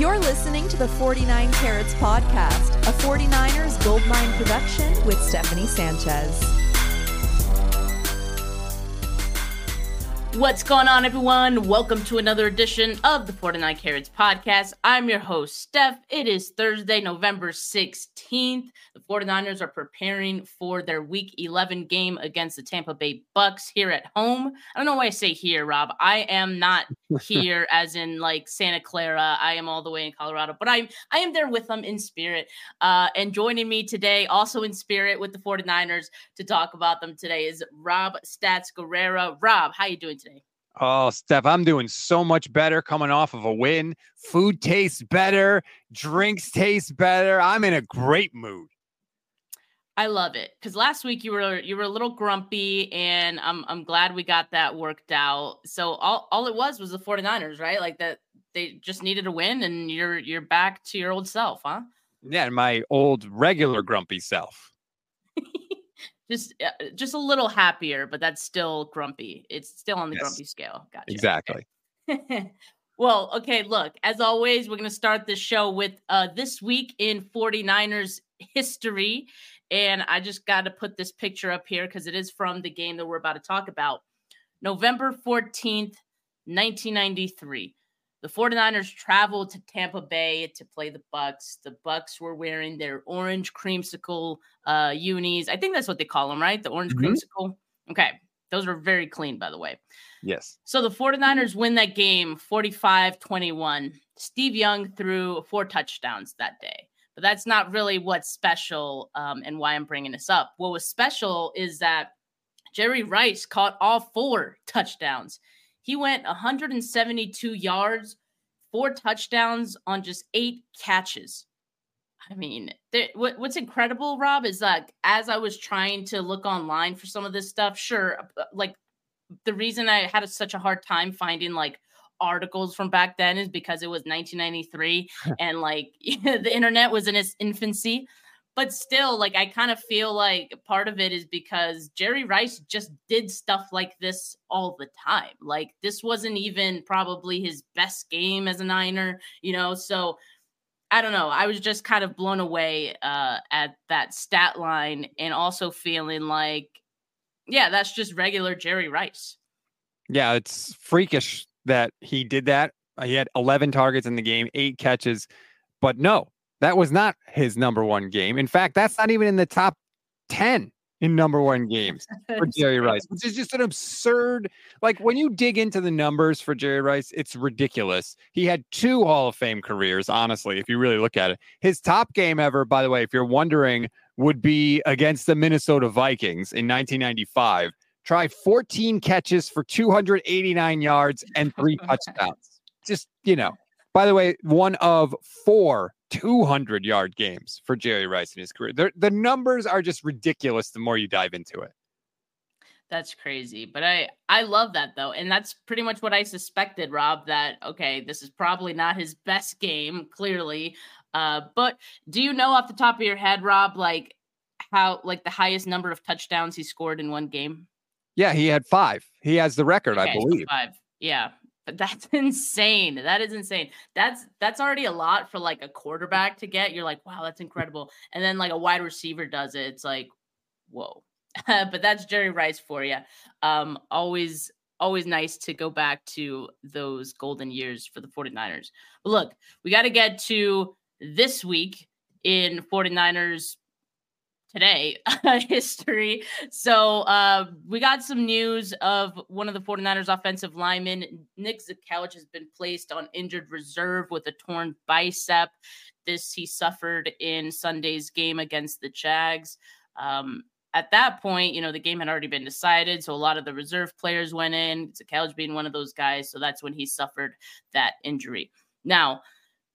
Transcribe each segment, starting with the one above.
You're listening to the 49 Carats Podcast, a 49ers Goldmine production with Stephanie Sanchez. What's going on, everyone? Welcome to another edition of the 49 Carats podcast. I'm your host, Steph. It is Thursday, November 16th. The 49ers are preparing for their week 11 game against the Tampa Bay Bucks here at home. I don't know why I say here, Rob. I am not here as in like Santa Clara. I am all the way in Colorado, but I'm I am there with them in spirit. Uh, and joining me today, also in spirit with the 49ers to talk about them today is Rob Stats Guerrera. Rob, how you doing today? Oh, Steph, I'm doing so much better coming off of a win. Food tastes better, drinks taste better. I'm in a great mood. I love it because last week you were you were a little grumpy, and I'm I'm glad we got that worked out. So all all it was was the 49ers, right? Like that they just needed a win, and you're you're back to your old self, huh? Yeah, my old regular grumpy self. Just uh, just a little happier, but that's still grumpy. It's still on the yes. grumpy scale. Gotcha. Exactly. well, okay, look, as always, we're going to start this show with uh this week in 49ers history. And I just got to put this picture up here because it is from the game that we're about to talk about. November 14th, 1993 the 49ers traveled to Tampa Bay to play the Bucks. The Bucks were wearing their orange creamsicle uh unis. I think that's what they call them, right? The orange mm-hmm. creamsicle. Okay. Those are very clean, by the way. Yes. So the 49ers win that game 45 21. Steve Young threw four touchdowns that day. But that's not really what's special um, and why I'm bringing this up. What was special is that Jerry Rice caught all four touchdowns. He went 172 yards, four touchdowns on just eight catches. I mean, what, what's incredible, Rob, is that as I was trying to look online for some of this stuff, sure, uh, like the reason I had a, such a hard time finding like articles from back then is because it was 1993 and like the internet was in its infancy but still like i kind of feel like part of it is because jerry rice just did stuff like this all the time. Like this wasn't even probably his best game as a niner you know? So i don't know. I was just kind of blown away uh at that stat line and also feeling like yeah that's just regular jerry rice. Yeah it's freakish that he did that. He had 11 targets in the game eight catches but no that was not his number one game. In fact, that's not even in the top 10 in number one games for Jerry Rice, which is just an absurd. Like when you dig into the numbers for Jerry Rice, it's ridiculous. He had two Hall of Fame careers, honestly, if you really look at it. His top game ever, by the way, if you're wondering, would be against the Minnesota Vikings in 1995. Try 14 catches for 289 yards and three touchdowns. Just, you know, by the way, one of four 200 yard games for Jerry Rice in his career. The, the numbers are just ridiculous the more you dive into it. That's crazy. But I I love that though. And that's pretty much what I suspected, Rob, that okay, this is probably not his best game, clearly. Uh but do you know off the top of your head, Rob, like how like the highest number of touchdowns he scored in one game? Yeah, he had 5. He has the record, okay, I believe. 5. Yeah. That's insane. That is insane. That's that's already a lot for like a quarterback to get. You're like, wow, that's incredible. And then like a wide receiver does it. It's like, whoa. but that's Jerry Rice for you. Um, always always nice to go back to those golden years for the 49ers. But look, we got to get to this week in 49ers today history. So uh, we got some news of one of the 49ers offensive linemen. Nick Zakelj has been placed on injured reserve with a torn bicep. This he suffered in Sunday's game against the Jags. Um, at that point, you know, the game had already been decided. So a lot of the reserve players went in, Zakelj being one of those guys. So that's when he suffered that injury. Now,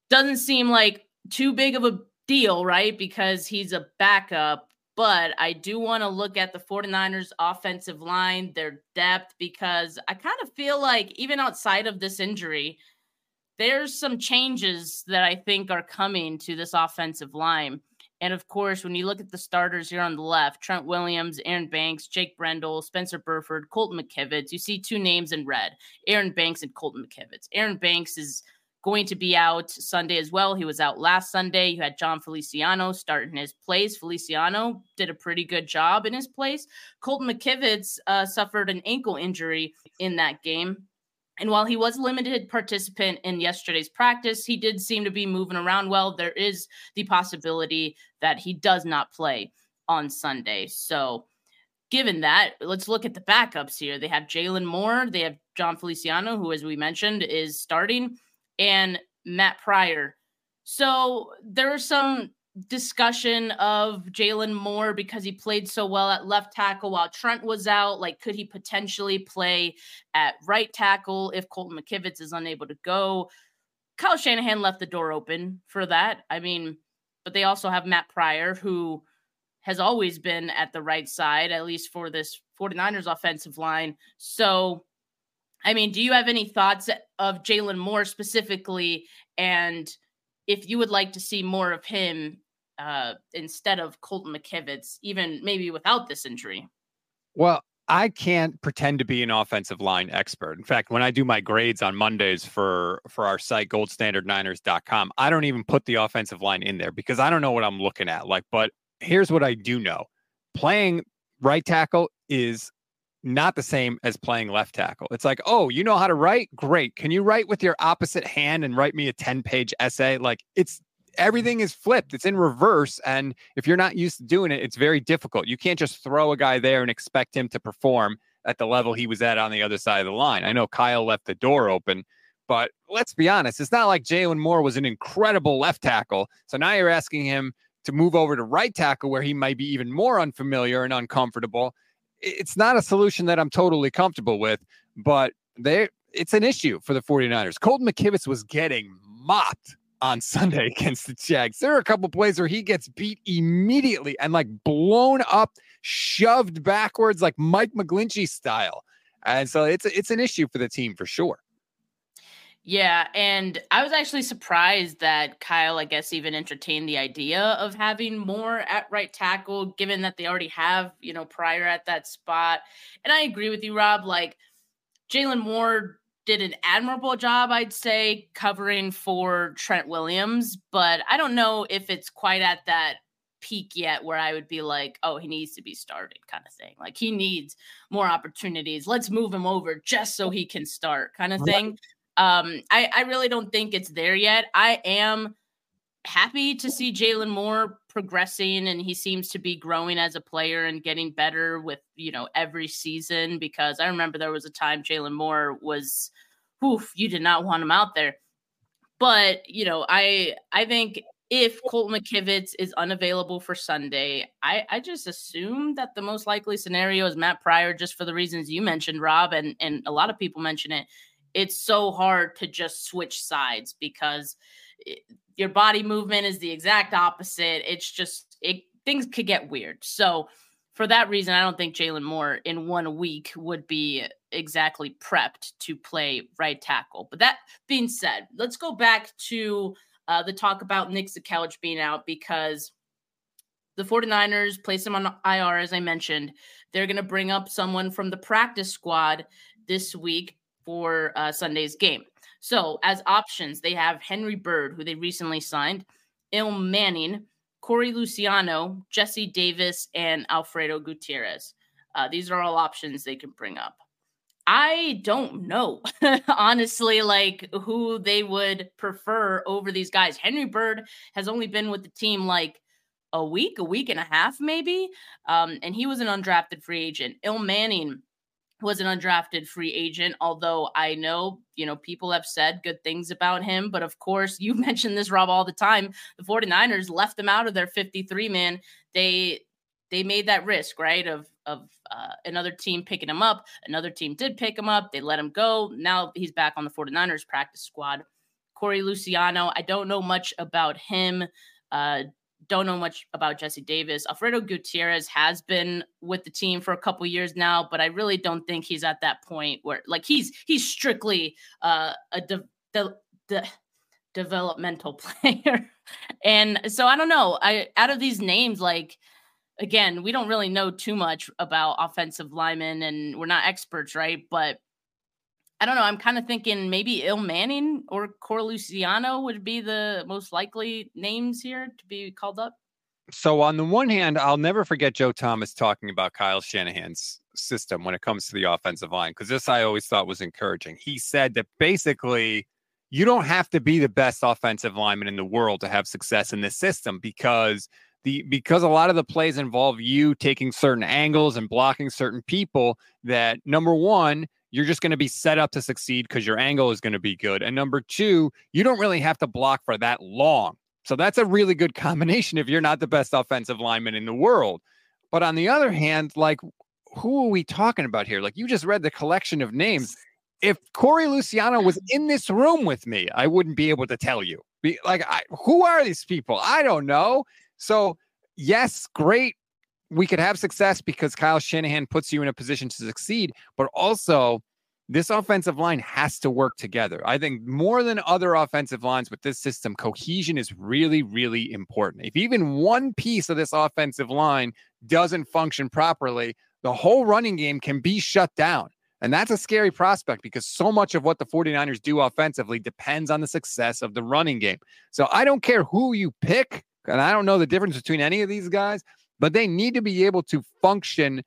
doesn't seem like too big of a deal, right? Because he's a backup. But I do want to look at the 49ers offensive line, their depth, because I kind of feel like even outside of this injury, there's some changes that I think are coming to this offensive line. And of course, when you look at the starters here on the left, Trent Williams, Aaron Banks, Jake Brendel, Spencer Burford, Colton McKivitz, you see two names in red Aaron Banks and Colton McKivitz. Aaron Banks is going to be out Sunday as well. He was out last Sunday. You had Jon Feliciano start in his place. Feliciano did a pretty good job in his place. Colton McKivitz uh, suffered an ankle injury in that game. And while he was limited participant in yesterday's practice, he did seem to be moving around well. There is the possibility that he does not play on Sunday. So, given that, let's look at the backups here. They have Jaylon Moore, they have Jon Feliciano, who, as we mentioned, is starting, and Matt Pryor. So, there are some discussion of Jaylon Moore because he played so well at left tackle while Trent was out. Like, could he potentially play at right tackle if Colton McKivitz is unable to go? Kyle Shanahan left the door open for that. I mean, but they also have Matt Pryor, who has always been at the right side, at least for this 49ers offensive line. So, I mean, do you have any thoughts of Jaylon Moore specifically? And if you would like to see more of him uh, instead of Colton McKivitz, even maybe without this injury? Well, I can't pretend to be an offensive line expert. In fact, when I do my grades on Mondays for for our site goldstandardniners.com, I don't even put the offensive line in there because I don't know what I'm looking at. Like, but here's what I do know. Playing right tackle is not the same as playing left tackle. It's like, "Oh, you know how to write? Great. Can you write with your opposite hand and write me a 10-page essay?" Like it's mm-hmm. everything is flipped. It's in reverse. And if you're not used to doing it, it's very difficult. You can't just throw a guy there and expect him to perform at the level he was at on the other side of the line. I know Kyle left the door open, but let's be honest, it's not like Jaylon Moore was an incredible left tackle. So now you're asking him to move over to right tackle where he might be even more unfamiliar and uncomfortable. It's not a solution that I'm totally comfortable with, but they it's an issue for the 49ers. Colton McKivitz was getting mopped on Sunday against the Jags. There are a couple plays where he gets beat immediately and like blown up, shoved backwards like Mike McGlinchey style. And so it's it's an issue for the team for sure. Yeah, and I was actually surprised that Kyle, I guess, even entertained the idea of having more at right tackle, given that they already have, you know, Pryor at that spot. And I agree with you, Rob. Like Jaylon Moore did an admirable job, I'd say, covering for Trent Williams. But I don't know if it's quite at that peak yet where I would be like, oh, he needs to be started kind of thing. Like he needs more opportunities. Let's move him over just so he can start kind of thing. Um, I, I really don't think it's there yet. I am happy to see Jaylon Moore progressing and he seems to be growing as a player and getting better with you know every season because I remember there was a time Jaylon Moore was oof, you did not want him out there. But you know, I I think if Colton McKivitz is unavailable for Sunday, I, I just assume that the most likely scenario is Matt Pryor, just for the reasons you mentioned, Rob, and and a lot of people mention it. It's so hard to just switch sides because it, your body movement is the exact opposite. It's just it things could get weird. So for that reason, I don't think Jaylon Moore in one week would be exactly prepped to play right tackle. But that being said, let's go back to uh, the talk about Nick Zakelj being out because the 49ers place him on IR, as I mentioned. They're going to bring up someone from the practice squad this week for uh, Sunday's game. So, as options, they have Henry Byrd, who they recently signed, Ilm Manning, Corey Luciano, Jesse Davis, and Alfredo Gutierrez. Uh, these are all options they can bring up. I don't know, honestly, like who they would prefer over these guys. Henry Byrd has only been with the team like a week, a week and a half, maybe. Um, and he was an undrafted free agent. Ilm Manning was an undrafted free agent, although I know, you know, people have said good things about him. But of course, you mentioned this, Rob, all the time. The 49ers left him out of their 53 man. They they made that risk, right? Of of uh, another team picking him up. Another team did pick him up. They let him go. Now he's back on the 49ers practice squad. Corey Luciano, I don't know much about him. Uh, don't know much about Jesse Davis. Alfredo Gutierrez has been with the team for a couple years now, but I really don't think he's at that point where like he's he's strictly uh, a de- de- de- developmental player. and so I don't know. I out of these names like again, we don't really know too much about offensive linemen and we're not experts, right? But I don't know. I'm kind of thinking maybe Il Manning or Cor Luciano would be the most likely names here to be called up. So on the one hand, I'll never forget Joe Thomas talking about Kyle Shanahan's system when it comes to the offensive line because this I always thought was encouraging. He said that basically you don't have to be the best offensive lineman in the world to have success in this system because the because a lot of the plays involve you taking certain angles and blocking certain people that number one you're just going to be set up to succeed because your angle is going to be good and number two you don't really have to block for that long so that's a really good combination if you're not the best offensive lineman in the world but on the other hand like who are we talking about here like you just read the collection of names if Corey Luciano was in this room with me, I wouldn't be able to tell you. Be, like, I, who are these people? I don't know. So, yes, great. We could have success because Kyle Shanahan puts you in a position to succeed, but also this offensive line has to work together. I think more than other offensive lines with this system, cohesion is really, really important. If even one piece of this offensive line doesn't function properly, the whole running game can be shut down. And that's a scary prospect because so much of what the 49ers do offensively depends on the success of the running game. So I don't care who you pick, and I don't know the difference between any of these guys, but they need to be able to function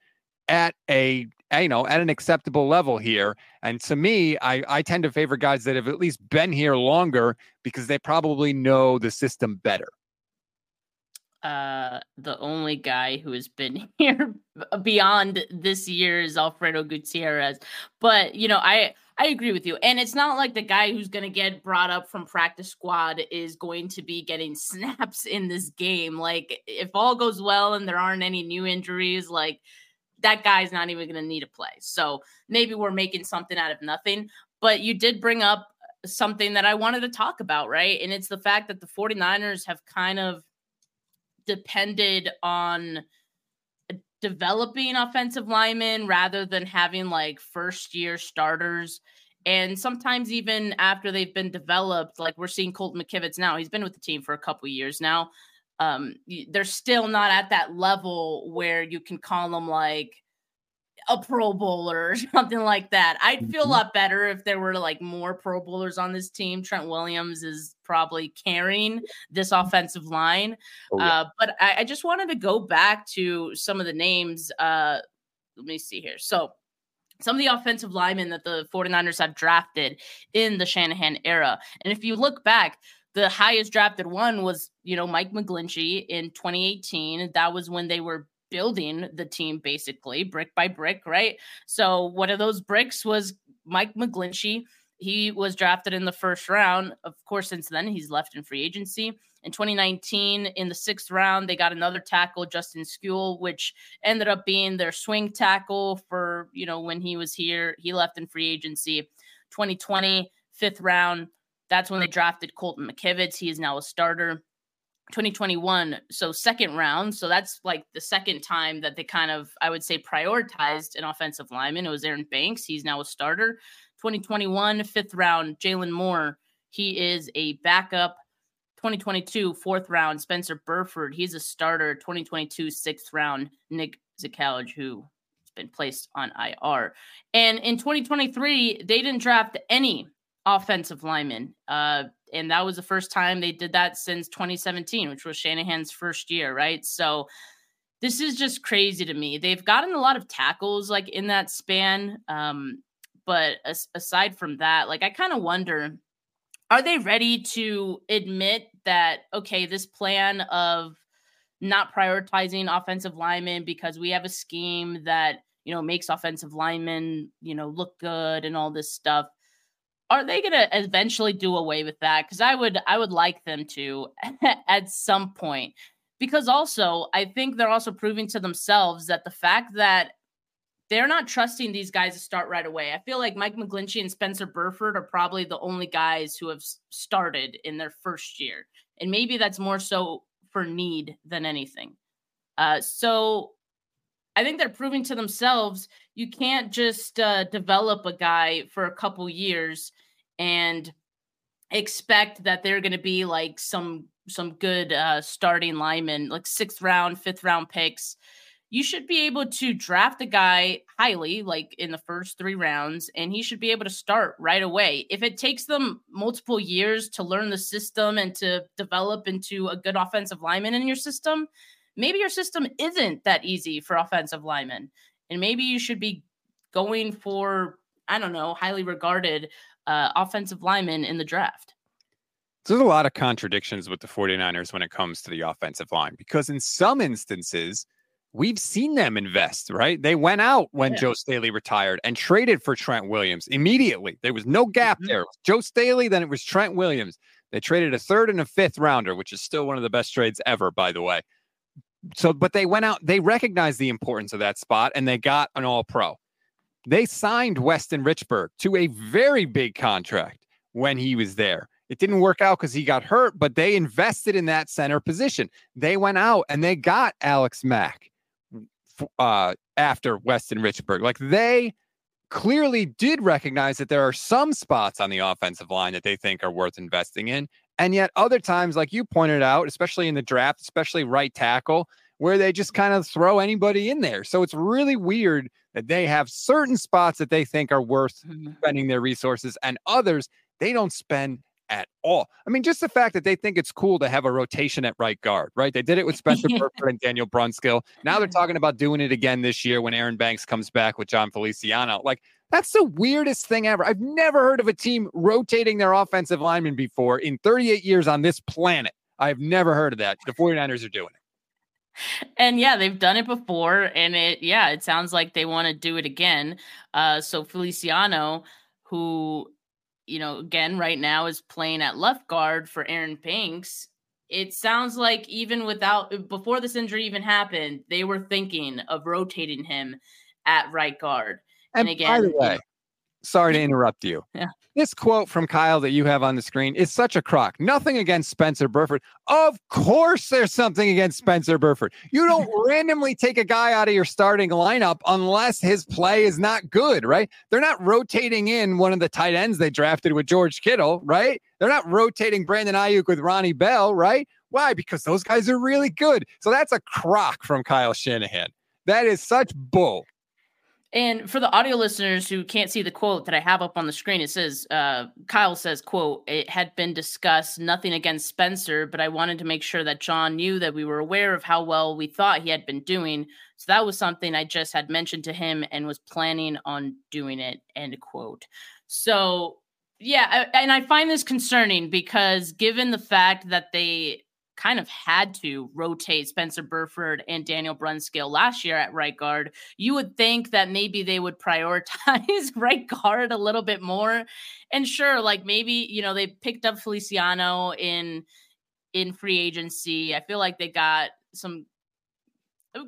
at a you know at an acceptable level here and to me I, I tend to favor guys that have at least been here longer because they probably know the system better uh the only guy who has been here beyond this year is Alfredo Gutierrez. But you know, I I agree with you. And it's not like the guy who's going to get brought up from practice squad is going to be getting snaps in this game. Like if all goes well and there aren't any new injuries, like that guy's not even going to need a play. So maybe we're making something out of nothing. But you did bring up something that I wanted to talk about, right? And it's the fact that the 49ers have kind of depended on developing offensive linemen rather than having like first year starters. And sometimes even after they've been developed, like we're seeing Colton McKivitz now, he's been with the team for a couple years now. Um, they're still not at that level where you can call them like a Pro Bowler or something like that. I'd feel a mm-hmm. lot better if there were like more Pro Bowlers on this team. Trent Williams is probably carrying this offensive line. Oh, yeah. uh, but I, I, just wanted to go back to some of the names. Uh, let me see here. So, some of the offensive linemen that the 49ers have drafted in the Shanahan era. And if you look back, the highest drafted one was, you know, Mike McGlinchey in 2018. That was when they were building the team basically brick by brick, right? So one of those bricks was Mike McGlinchey. He was drafted in the first round. Of course, since then he's left in free agency. In 2019, in the sixth round, they got another tackle, Justin Skule, which ended up being their swing tackle for, you know, when he was here. He left in free agency. 2020, fifth round, that's when they drafted Colton McKivitz. He is now a starter. 2021 so second round so that's like the second time that they kind of i would say prioritized an offensive lineman it was aaron banks he's now a starter 2021 fifth round jaylon moore he is a backup 2022 fourth round spencer burford he's a starter 2022 sixth round nick zakelj who has been placed on ir and in 2023 they didn't draft any offensive linemen uh and that was the first time they did that since 2017, which was Shanahan's first year, right? So this is just crazy to me. They've gotten a lot of tackles like in that span, um, but as, aside from that, like I kind of wonder, are they ready to admit that okay, this plan of not prioritizing offensive linemen because we have a scheme that you know makes offensive linemen you know look good and all this stuff are they going to eventually do away with that? Because i would i would like them to at some point. Because also i think they're also proving to themselves that the fact that they're not trusting these guys to start right away. I feel like mike mcglinchey and spencer burford are probably the only guys who have started in their first year. And maybe that's more so for need than anything. Uh, so I think they're proving to themselves you can't just uh, develop a guy for a couple years and expect that they're going to be like some some good uh, starting linemen, like sixth round, fifth round picks. You should be able to draft a guy highly, like in the first three rounds, and he should be able to start right away. If it takes them multiple years to learn the system and to develop into a good offensive lineman in your system, maybe your system isn't that easy for offensive linemen. And maybe you should be going for, I don't know, highly regarded uh, offensive linemen in the draft. There's a lot of contradictions with the 49ers when it comes to the offensive line because in some instances, we've seen them invest, right? They went out when yeah. Joe Staley retired and traded for Trent Williams immediately. There was no gap mm-hmm. there. Joe Staley, then it was Trent Williams. They traded a third and a fifth rounder, which is still one of the best trades ever, by the way. So, but they went out, they recognized the importance of that spot and they got an all pro. They signed Weston Richburg to a very big contract when he was there. It didn't work out because he got hurt, but they invested in that center position. They went out and they got Alex Mack uh, after Weston Richburg. Like they clearly did recognize that there are some spots on the offensive line that they think are worth investing in. And yet, other times, like you pointed out, especially in the draft, especially right tackle, where they just kind of throw anybody in there. So it's really weird that they have certain spots that they think are worth mm-hmm. spending their resources and others they don't spend at all. I mean, just the fact that they think it's cool to have a rotation at right guard, right? They did it with Spencer Burford and Daniel Brunskill. Now they're talking about doing it again this year when Aaron Banks comes back with Jon Feliciano. Like, that's the weirdest thing ever. I've never heard of a team rotating their offensive lineman before in 38 years on this planet. I've never heard of that. The 49ers are doing it. And yeah, they've done it before. And it, yeah, it sounds like they want to do it again. Uh, so Feliciano, who you know, again, right now is playing at left guard for Aaron Banks. It sounds like even without before this injury even happened, they were thinking of rotating him at right guard. And, and again, by the way, sorry to interrupt you. Yeah. This quote from Kyle that you have on the screen is such a crock. Nothing against Spencer Burford. Of course, there's something against Spencer Burford. You don't randomly take a guy out of your starting lineup unless his play is not good, right? They're not rotating in one of the tight ends they drafted with George Kittle, right? They're not rotating Brandon Aiyuk with Ronnie Bell, right? Why? Because those guys are really good. So that's a crock from Kyle Shanahan. That is such bull. And for the audio listeners who can't see the quote that I have up on the screen, it says, uh, Kyle says, quote, it had been discussed, nothing against Spencer, but I wanted to make sure that John knew that we were aware of how well we thought he had been doing. So that was something I just had mentioned to him and was planning on doing it, end quote. So yeah, and I find this concerning because given the fact that they kind of had to rotate Spencer Burford and Daniel Brunskill last year at right guard, you would think that maybe they would prioritize right guard a little bit more. And sure, like maybe, you know, they picked up Feliciano in in free agency. I feel like they got some uh,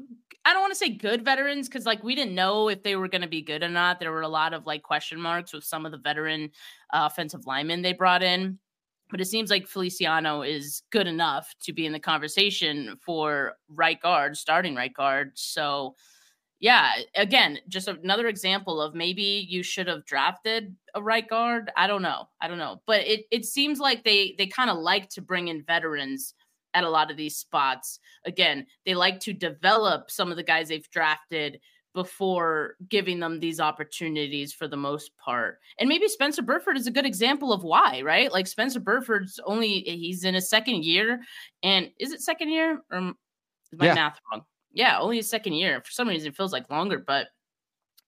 I don't want to say good veterans because like we didn't know if they were going to be good or not. There were a lot of like question marks with some of the veteran uh, offensive linemen they brought in but it seems like Feliciano is good enough to be in the conversation for right guard, starting right guard. So, yeah, again, just another example of maybe you should have drafted a right guard. I don't know. I don't know. But it it seems like they they kind of like to bring in veterans at a lot of these spots. Again, they like to develop some of the guys they've drafted before giving them these opportunities for the most part. And maybe Spencer Burford is a good example of why, right? Like Spencer Burford's only he's in his second year and is it second year or is my yeah. math wrong? Yeah, only his second year. For some reason it feels like longer, but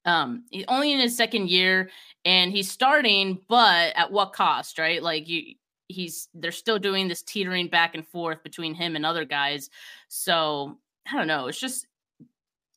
um he's only in his second year and he's starting but at what cost, right? Like you he's they're still doing this teetering back and forth between him and other guys. So, I don't know, it's just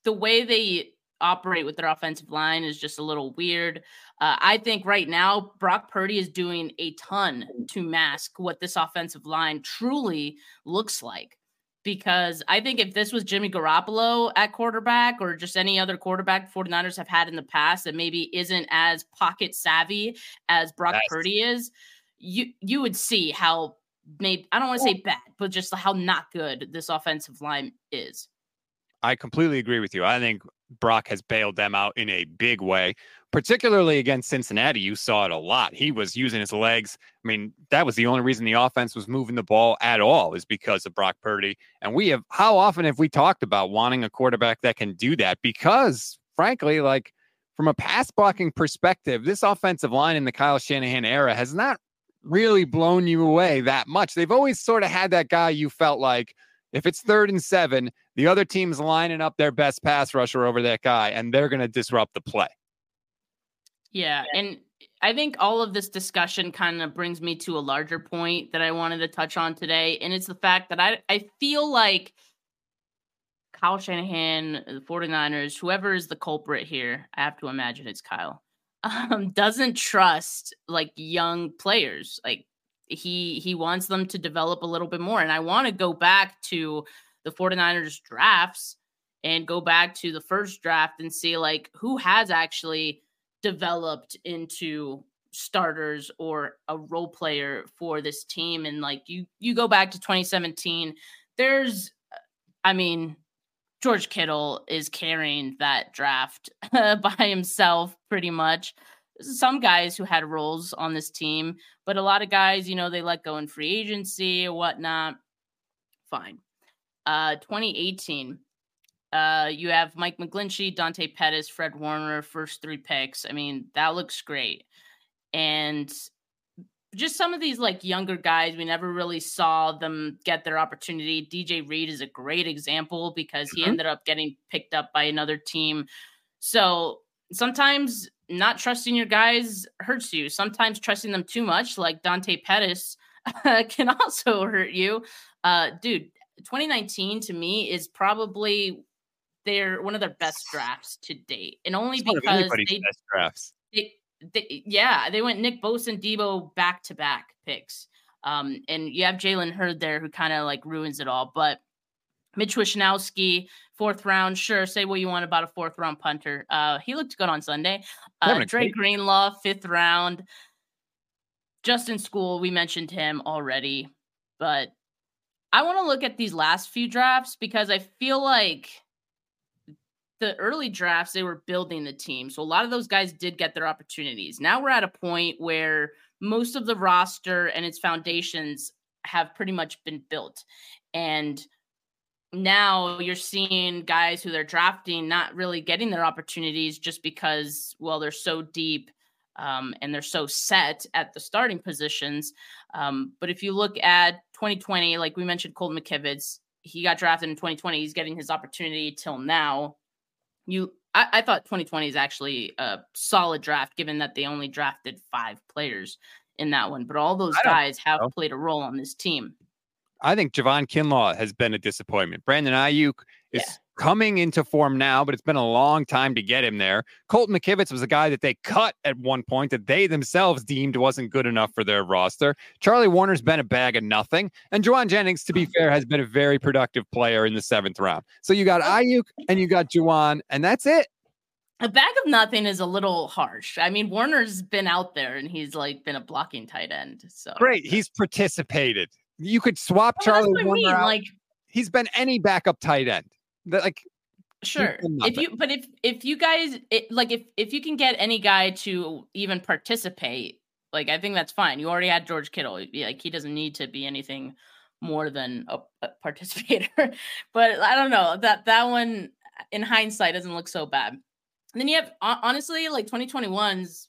the way they operate with their offensive line is just a little weird. Uh, I think right now Brock Purdy is doing a ton to mask what this offensive line truly looks like. Because I think if this was Jimmy Garoppolo at quarterback or just any other quarterback 49ers have had in the past that maybe isn't as pocket savvy as Brock nice. Purdy is, you you would see how maybe I don't want to say bad, but just how not good this offensive line is. I completely agree with you. I think Brock has bailed them out in a big way, particularly against Cincinnati. You saw it a lot. He was using his legs. I mean, that was the only reason the offense was moving the ball at all is because of Brock Purdy. And we have, how often have we talked about wanting a quarterback that can do that? Because frankly, like from a pass blocking perspective, this offensive line in the Kyle Shanahan era has not really blown you away that much. They've always sort of had that guy you felt like if it's third and seven, the other team's lining up their best pass rusher over that guy, and they're going to disrupt the play. Yeah. And I think all of this discussion kind of brings me to a larger point that I wanted to touch on today. And it's the fact that I, I feel like Kyle Shanahan, the 49ers, whoever is the culprit here, I have to imagine it's Kyle, um, doesn't trust like young players. Like he he wants them to develop a little bit more. And I want to go back to the 49ers drafts and go back to the first draft and see like who has actually developed into starters or a role player for this team and like you you go back to 2017 there's i mean George Kittle is carrying that draft by himself pretty much some guys who had roles on this team, but a lot of guys, you know, they let go in free agency or whatnot. Fine. Uh, 2018, uh, you have Mike McGlinchey, Dante Pettis, Fred Warner, first three picks. I mean, that looks great. And just some of these like younger guys, we never really saw them get their opportunity. DJ Reed is a great example because he mm-hmm. ended up getting picked up by another team. So sometimes not trusting your guys hurts you. Sometimes trusting them too much, like Dante Pettis, can also hurt you. Uh, dude, 2019 to me is probably their one of their best drafts to date, and only it's because they, best drafts. They, they, yeah, they went Nick Bosa and Deebo back to back picks. Um, and you have Jalen Hurd there who kind of like ruins it all. But Mitch Wishnowsky, fourth round. Sure, say what you want about a fourth round punter. Uh, he looked good on Sunday. Uh, Dre Greenlaw, fifth round. Justin Skule, we mentioned him already, but I want to look at these last few drafts because I feel like the early drafts they were building the team, so a lot of those guys did get their opportunities. Now we're at a point where most of the roster and its foundations have pretty much been built, and now you're seeing guys who they're drafting not really getting their opportunities just because, well, they're so deep um, and they're so set at the starting positions. Um, but if you look at 2020, like we mentioned, Colton McKivitz, he got drafted in 2020. He's getting his opportunity till now. You, I, I thought 2020 is actually a solid draft, given that they only drafted five players in that one. But all those guys have know. played a role on this team. I think Javon Kinlaw has been a disappointment. Brandon Aiyuk is yeah. coming into form now, but it's been a long time to get him there. Colton McKivitz was a guy that they cut at one point that they themselves deemed wasn't good enough for their roster. Charlie Woerner's been a bag of nothing. And Jauan Jennings, to be fair, has been a very productive player in the seventh round. So you got Aiyuk and you got Jauan, and that's it. A bag of nothing is a little harsh. I mean, Woerner's been out there and he's like been a blocking tight end. So great. He's participated. You could swap well, Charlie Woerner I mean. out. Like he's been any backup tight end. That like sure. if you but if if you guys it, like if if you can get any guy to even participate like i think that's fine. You already had george kittle. Like he doesn't need to be anything more than a, a participator. But i don't know that that one in hindsight doesn't look so bad. And then you have honestly like 2021's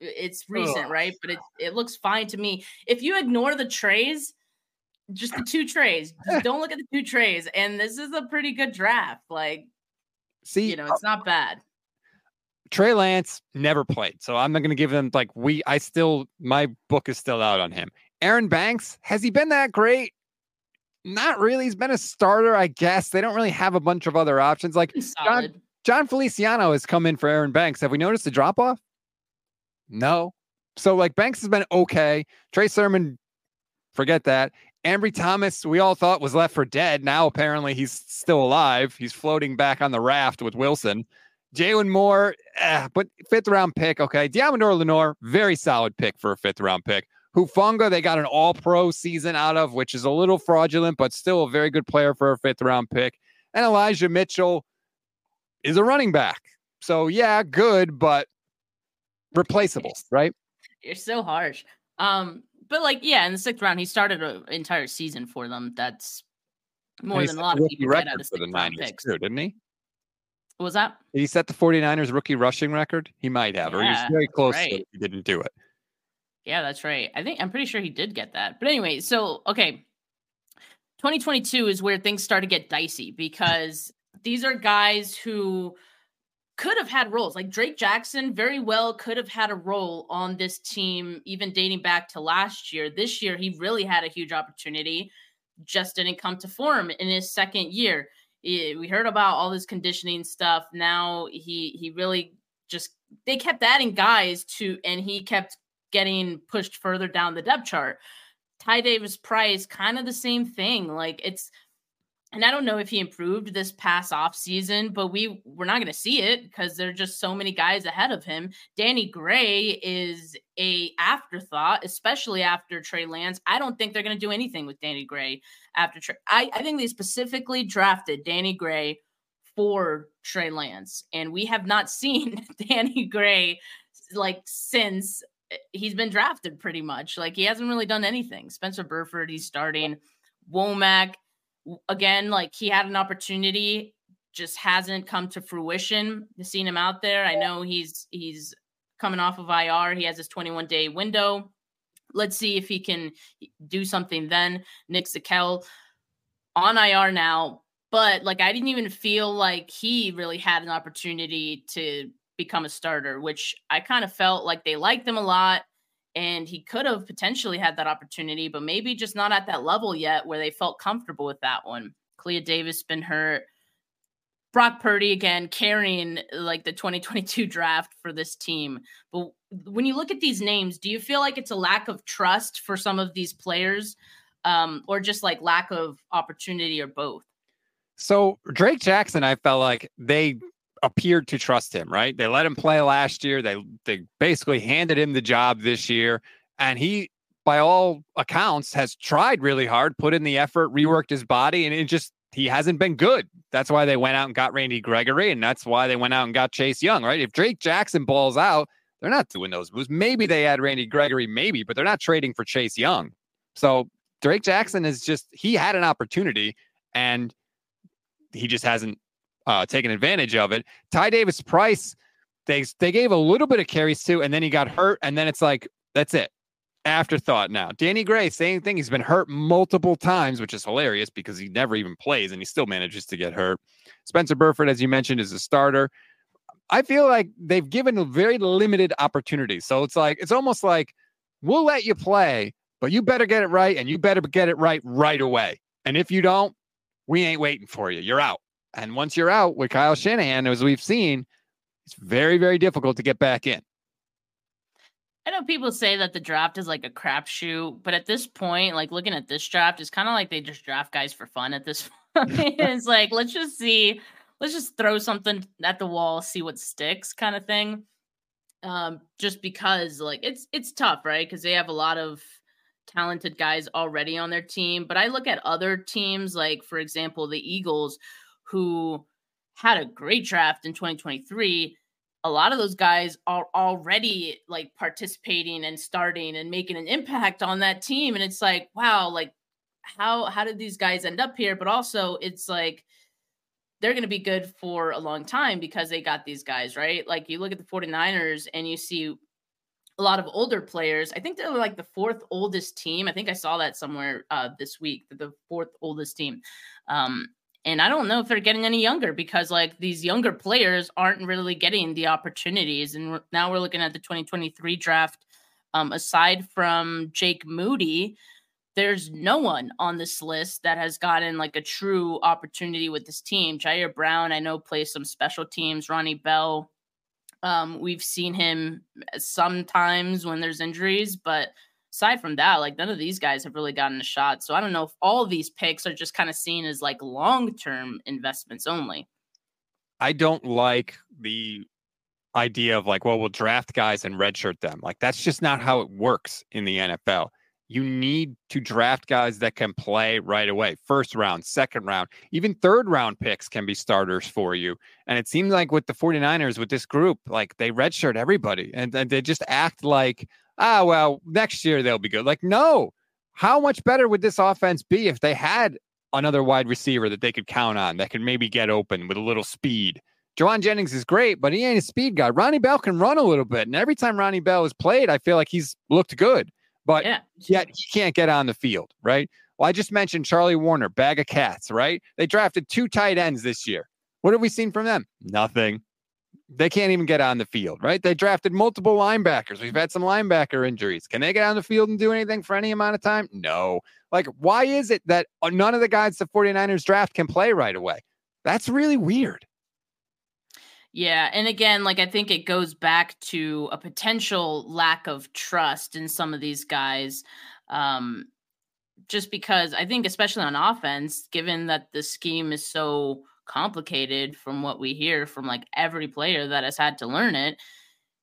it's recent right? But it, it looks fine to me. If you ignore the Treys just the two Treys. Just don't look at the two Treys. And this is a pretty good draft. Like, see, you know, uh it's not bad. Trey Lance never played, so I'm not going to give them like we. I still my book is still out on him. Aaron Banks has he been that great? Not really. He's been a starter, I guess. They don't really have a bunch of other options. Like John, Jon Feliciano has come in for Aaron Banks. Have we noticed a drop off? No. So like Banks has been okay. Trey Sermon, forget that. Ambry Thomas, we all thought was left for dead. Now apparently he's still alive. He's floating back on the raft with Wilson. Jaylon Moore, eh, but fifth round pick. Okay. Deommodore Lenoir, very solid pick for a fifth round pick. Hufanga, they got an all pro season out of, which is a little fraudulent, but still a very good player for a fifth round pick. And Elijah Mitchell, is a running back. So yeah, good, but replaceable, right? You're so harsh. Um, but like, yeah, in the sixth round, he started an entire season for them. That's more than a lot of people get out of sixth round picks, too, didn't he? What was that? Did he set the 49ers rookie rushing record? He might have, yeah, or he's very close right. He didn't do it. Yeah, that's right. I think I'm pretty sure he did get that. But anyway, so okay. 2022 is where things start to get dicey because these are guys who could have had roles. Like Drake Jackson very well could have had a role on this team, even dating back to last year. This year, he really had a huge opportunity, just didn't come to form in his second year. We heard about all this conditioning stuff. Now he he really just they kept adding guys to, and he kept getting pushed further down the depth chart. Ty Davis Price, kind of the same thing. Like it's and I don't know if he improved this past off season, but we we're not going to see it because there are just so many guys ahead of him. Danny Gray is a afterthought, especially after Trey Lance. I don't think they're going to do anything with Danny Gray after Trey. I, I think they specifically drafted Danny Gray for Trey Lance, and we have not seen Danny Gray like since eh, he's been drafted. Pretty much, like he hasn't really done anything. Spencer Burford, he's starting. Womack again, like he had an opportunity, just hasn't come to fruition. Seen him out there. I know he's he's coming off of IR. He has his 21 day window. Let's see if he can do something then. Nick Zakelj on IR now, but like I didn't even feel like he really had an opportunity to become a starter, which I kind of felt like they liked him a lot and he could have potentially had that opportunity, but maybe just not at that level yet where they felt comfortable with that one. Kalia Davis been hurt. Brock Purdy again carrying like the 2022 draft for this team. But when you look at these names, do you feel like it's a lack of trust for some of these players um, or just like lack of opportunity or both? So Drake Jackson, I felt like they appeared to trust him, right? They let him play last year. They they basically handed him the job this year, and he, by all accounts, has tried really hard, put in the effort, reworked his body, and it just he hasn't been good. That's why they went out and got Randy Gregory, and that's why they went out and got Chase Young, right? If Drake Jackson balls out, they're not doing those moves. Maybe they add Randy Gregory, maybe, but they're not trading for Chase Young. So Drake Jackson is just he had an opportunity and he just hasn't uh, taking advantage of it. Ty Davis Price, they they gave a little bit of carries to, and then he got hurt, and then it's like that's it. Afterthought now. Danny Gray, same thing. He's been hurt multiple times, which is hilarious because he never even plays and he still manages to get hurt. Spencer Burford, as you mentioned, is a starter. I feel like they've given very limited opportunity. So it's like it's almost like we'll let you play, but you better get it right and you better get it right right away. And if you don't, we ain't waiting for you. You're out. And once you're out with Kyle Shanahan, as we've seen, it's very, very difficult to get back in. I know people say that the draft is like a crapshoot, but at this point, like looking at this draft, it's kind of like they just draft guys for fun at this point. it's like, let's just see, let's just throw something at the wall, see what sticks kind of thing. Um, just because like it's it's tough, right? Because they have a lot of talented guys already on their team. But I look at other teams, like for example, the Eagles, who had a great draft in 2023 a lot of those guys are already like participating and starting and making an impact on that team. And it's like wow like how how did these guys end up here? But also it's like they're going to be good for a long time because they got these guys right? Like you look at the 49ers and you see a lot of older players. I think they're like the fourth oldest team. I think i saw that somewhere uh, this week the fourth oldest team. Um, and I don't know if they're getting any younger because like these younger players aren't really getting the opportunities. And now we're looking at the 2023 draft. Um, aside from Jake Moody, there's no one on this list that has gotten like a true opportunity with this team. Ji'Ayir Brown, I know, plays some special teams. Ronnie Bell, um, we've seen him sometimes when there's injuries, but aside from that, like none of these guys have really gotten a shot. So I don't know if all these picks are just kind of seen as like long term investments only. I don't like the idea of like, well, we'll draft guys and redshirt them. Like that's just not how it works in the NFL. you need to draft guys that can play right away. First round, second round, even third round picks can be starters for you. And it seems like with the 49ers, with this group, like they redshirt everybody and, and they just act like, ah, well, next year they'll be good. Like, no. How much better would this offense be if they had another wide receiver that they could count on that could maybe get open with a little speed? Jauan Jennings is great, but he ain't a speed guy. Ronnie Bell can run a little bit. And every time Ronnie Bell has played, I feel like he's looked good but yeah. yet he can't get on the field, right? Well, I just mentioned Charlie Woerner, bag of cats, right? They drafted two tight ends this year. What have we seen from them? Nothing. They can't even get on the field, right? They drafted multiple linebackers. We've had some linebacker injuries. Can they get on the field and do anything for any amount of time? No. Like, why is it that none of the guys the 49ers draft can play right away? That's really weird. Yeah, and again, like I think it goes back to a potential lack of trust in some of these guys. Um, just because I think, especially on offense, given that the scheme is so complicated from what we hear from like every player that has had to learn it,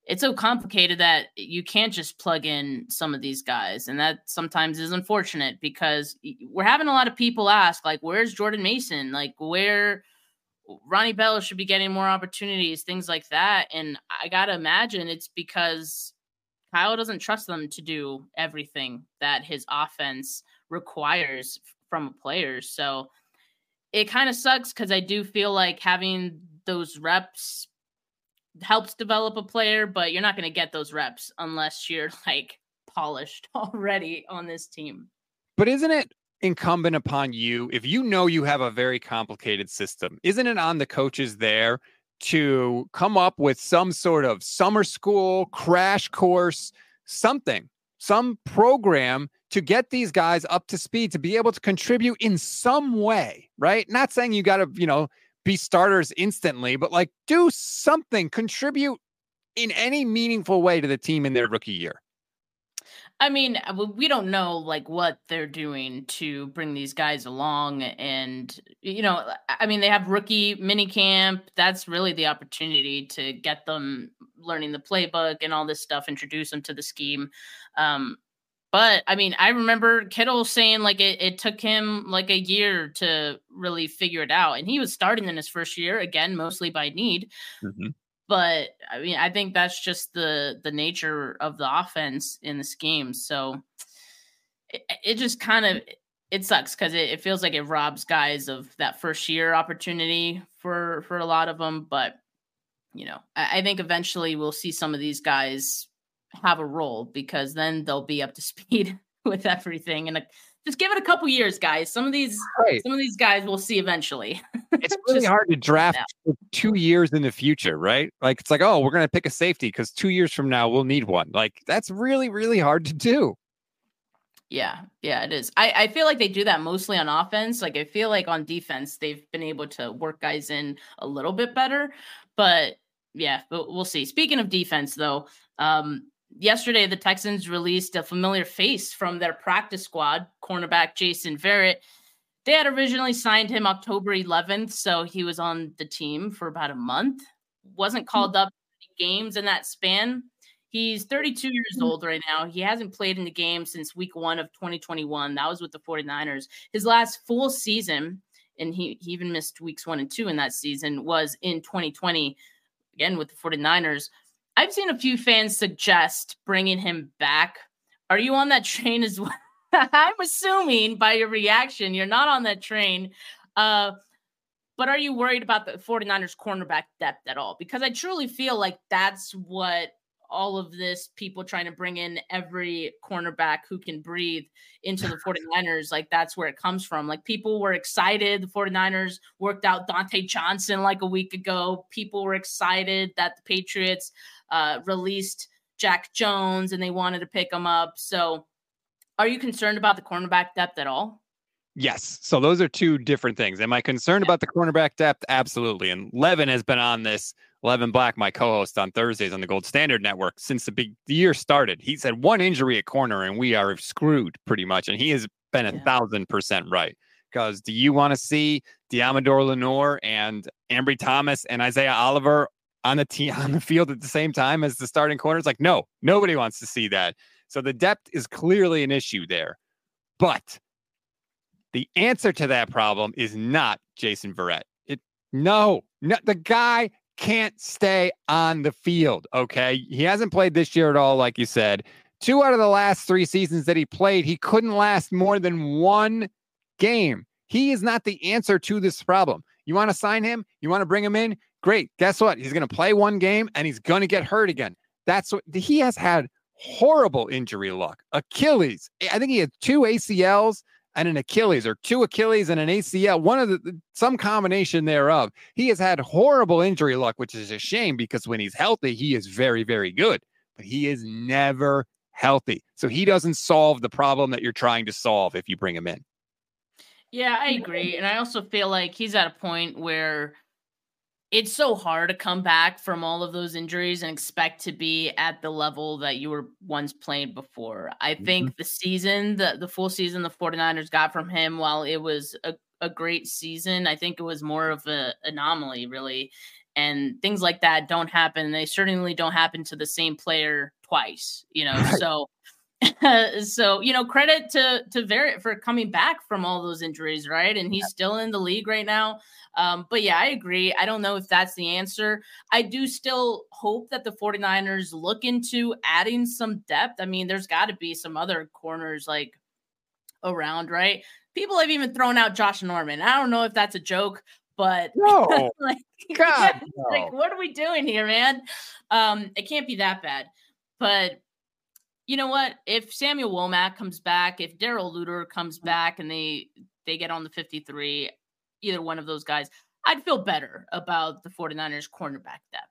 it's so complicated that you can't just plug in some of these guys. And that sometimes is unfortunate because we're having a lot of people ask, like, where's Jordan Mason? Like, where Ronnie Bell should be getting more opportunities, things like that. And I got to imagine it's because Kyle doesn't trust them to do everything that his offense requires from a player. So it kind of sucks because I do feel like having those reps helps develop a player, but you're not going to get those reps unless you're like polished already on this team. But isn't it incumbent upon you if you know you have a very complicated system isn't it on the coaches there to come up with some sort of summer school crash course something some program to get these guys up to speed to be able to contribute in some way right not saying you got to you know be starters instantly but like do something contribute in any meaningful way to the team in their rookie year I mean, uh, we don't know like what they're doing to bring these guys along, and you know, I mean, they have rookie mini camp. That's really the opportunity to get them learning the playbook and all this stuff, introduce them to the scheme. Um, but I mean, I remember Kittle saying like it, it took him like a year to really figure it out, and he was starting in his first year again, mostly by need. Mm-hmm but I mean, I think that's just the the nature of the offense in this game. So it, it just kind of it sucks because it, it, feels like it robs guys of that first year opportunity for for a lot of them. But you know, I, I think eventually we'll see some of these guys have a role because then they'll be up to speed with everything and just give it a couple years, guys. Some of these, right. some of these guys we'll see eventually. it's really hard to draft two years in the future, right? Like it's like, oh, we're gonna pick a safety because two years from now we'll need one. Like that's really, really hard to do. Yeah, yeah, it is. I, I feel like they do that mostly on offense. Like I feel like on defense they've been able to work guys in a little bit better. But yeah, but we'll see. Speaking of defense, though, um, yesterday the Texans released a familiar face from their practice squad, cornerback Jason Verrett. They had originally signed him October 11th, so he was on the team for about a month. Wasn't called up games in that span. He's 32 years old right now. He hasn't played in the game since week one of 2021. That was with the 49ers. His last full season, and he, he even missed weeks one and two in that season, was in 2020, again with the 49ers. I've seen a few fans suggest bringing him back. Are you on that train as well? I'm assuming by your reaction, you're not on that train. Uh, but are you worried about the 49ers cornerback depth at all? Because I truly feel like that's what all of this people trying to bring in every cornerback who can breathe into the 49ers like that's where it comes from like people were excited the 49ers worked out Dontae Johnson like a week ago people were excited that the Patriots uh, released Jack Jones and they wanted to pick him up. So, are you concerned about the cornerback depth at all? Yes. So those are two different things. Am I concerned about the cornerback depth? Absolutely. And Levin has been on this. Levin Black, my co-host on Thursdays on the Gold Standard Network, since the big the year started. He said one injury at corner and we are screwed pretty much. And he has been a thousand percent right. Because do you want to see Deommodore Lenoir and Ambry Thomas and Isaiah Oliver on the team on the field at the same time as the starting corners. Like, no, nobody wants to see that. So the depth is clearly an issue there. But the answer to that problem is not Jason Verrett. It no, no the guy can't stay on the field. Okay. He hasn't played this year at all, like you said. Two out of the last three seasons that he played, he couldn't last more than one game. He is not the answer to this problem. You want to sign him? You want to bring him in? Great. Guess what? He's going to play one game and he's going to get hurt again. That's what he has had horrible injury luck. Achilles. I think he had two ACLs and an Achilles or two Achilles and an ACL, one of the some combination thereof. He has had horrible injury luck, which is a shame because when he's healthy, he is very, very good, but he is never healthy. So he doesn't solve the problem that you're trying to solve if you bring him in. Yeah, I agree. And I also feel like he's at a point where it's so hard to come back from all of those injuries and expect to be at the level that you were once playing before. I think mm-hmm. the season, the the full season the 49ers got from him while it was a, a great season, I think it was more of an anomaly really. And things like that don't happen. They certainly don't happen to the same player twice, you know. Right. So so you know credit to to Verrett for coming back from all those injuries right and he's still in the league right now um, but yeah, I agree. I don't know if that's the answer. I do still hope that the 49ers look into adding some depth. I mean, there's got to be some other corners like around, right? People have even thrown out Josh Norman. I don't know if that's a joke, but no, like, God, no. like what are we doing here, man? Um, it can't be that bad. But you know what? If Samuel Womack comes back, if Darrell Luter comes back and they they get on the 53, either one of those guys, I'd feel better about the 49ers cornerback depth.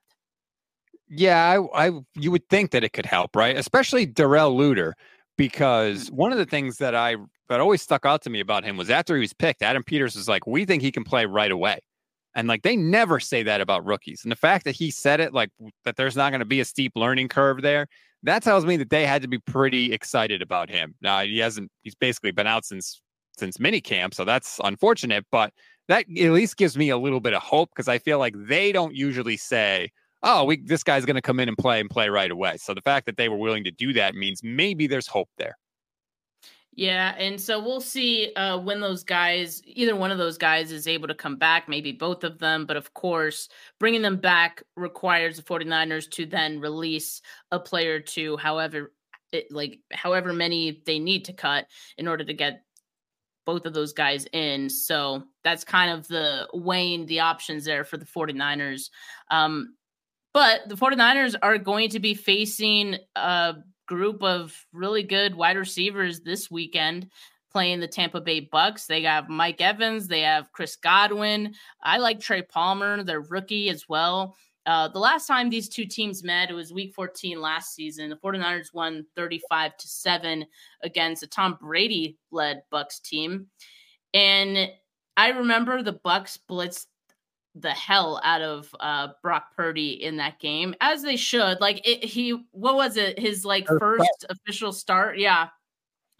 Yeah, I, I you would think that it could help, right? Especially Darrell Luter, because mm. one of the things that I that always stuck out to me about him was after he was picked, Adam Peters was like, "We think he can play right away," and like they never say that about rookies. And the fact that he said it, like that, there's not going to be a steep learning curve there. That tells me that they had to be pretty excited about him. Now he hasn't; he's basically been out since since mini camp, so that's unfortunate. But that at least gives me a little bit of hope because I feel like they don't usually say, "Oh, we this guy's going to come in and play and play right away." So the fact that they were willing to do that means maybe there's hope there. Yeah, and so we'll see uh, when those guys, either one of those guys, is able to come back, maybe both of them. But of course, bringing them back requires the 49ers to then release a player to however, it, like however many they need to cut in order to get both of those guys in. So that's kind of the weighing the options there for the 49ers. Um, but the 49ers are going to be facing a group of really good wide receivers this weekend playing the Tampa Bay Bucs. They have Mike Evans, they have Chris Godwin. I like Trey Palmer, their rookie as well. Uh, the last time these two teams met, it was week 14 last season. The 49ers won 35 to 7 against a Tom Brady led Bucs team. And I remember the Bucs blitzed the hell out of uh, Brock Purdy in that game, as they should. Like it, he, what was it? His like first official start, yeah.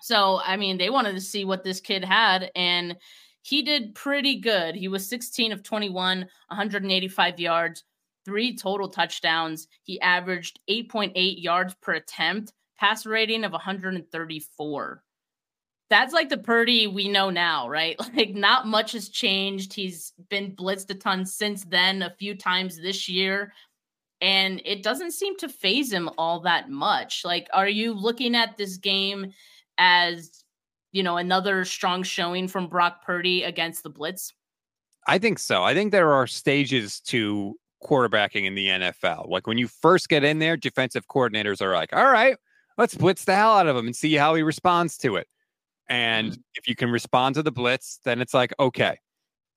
So I mean, they wanted to see what this kid had, and he did pretty good. He was 16 of 21, 185 yards, three total touchdowns. He averaged 8.8 yards per attempt, pass rating of 134. That's like the Purdy we know now, right? Like, not much has changed. He's been blitzed a ton since then, a few times this year. And it doesn't seem to phase him all that much. Like, are you looking at this game as, you know, another strong showing from Brock Purdy against the Blitz? I think so. I think there are stages to quarterbacking in the NFL. Like when you first get in there, defensive coordinators are like, all right, let's blitz the hell out of him and see how he responds to it. And mm-hmm. if you can respond to the blitz, then it's like, okay.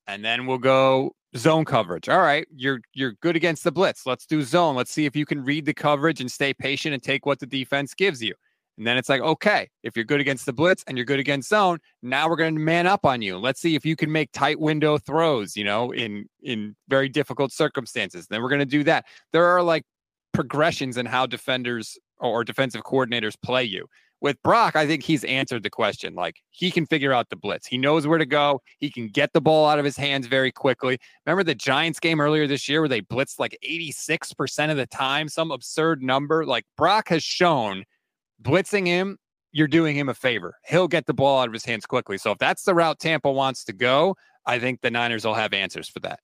And then we'll go zone coverage. All right, you're you're good against the blitz. Let's do zone. Let's see if you can read the coverage and stay patient and take what the defense gives you. And then it's like, okay, if you're good against the blitz and you're good against zone, now we're going to man up on you. Let's see if you can make tight window throws, you know, in in very difficult circumstances. Then we're going to do that. There are like progressions in how defenders or defensive coordinators play you. With Brock, I think he's answered the question. Like he can figure out the blitz. He knows where to go. He can get the ball out of his hands very quickly. Remember the Giants game earlier this year where they blitzed like 86% of the time, some absurd number? Like Brock has shown blitzing him, you're doing him a favor. He'll get the ball out of his hands quickly. So if that's the route Tampa wants to go, I think the Niners will have answers for that.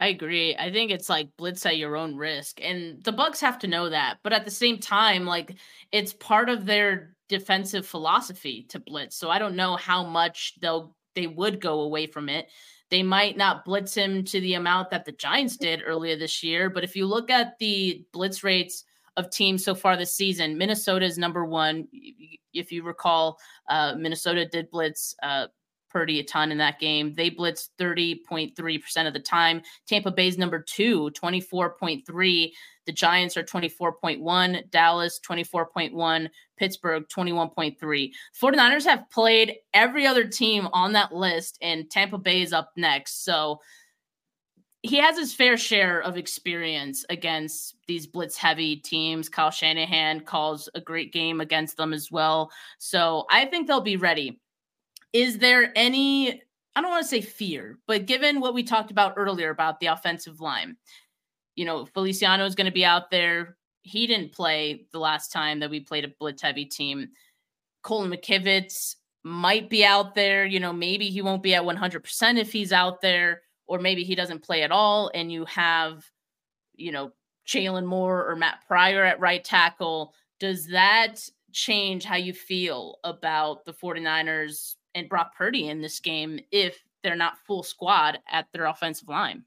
I agree. I think it's like blitz at your own risk. And the Bucs have to know that. But at the same time, like it's part of their defensive philosophy to blitz. So I don't know how much they'll they would go away from it. They might not blitz him to the amount that the Giants did earlier this year, but if you look at the blitz rates of teams so far this season, Minnesota is number one. If you recall, uh, Minnesota did blitz uh, Purdy a ton in that game. They blitzed 30.3% of the time. Tampa Bay's number two, 24.3. The Giants are 24.1. Dallas, 24.1. Pittsburgh, 21.3. 49ers have played every other team on that list, and Tampa Bay is up next. So he has his fair share of experience against these blitz heavy teams. Kyle Shanahan calls a great game against them as well. So I think they'll be ready is there any I don't want to say fear, but given what we talked about earlier about the offensive line, you know, Feliciano is going to be out there. He didn't play the last time that we played a blitz heavy team. Colton McKivitz might be out there. You know, maybe he won't be at 100% if he's out there, or maybe he doesn't play at all. And you have, you know, Jaylon Moore or Matt Pryor at right tackle. Does that change how you feel about the 49ers and Brock Purdy in this game if they're not full squad at their offensive line.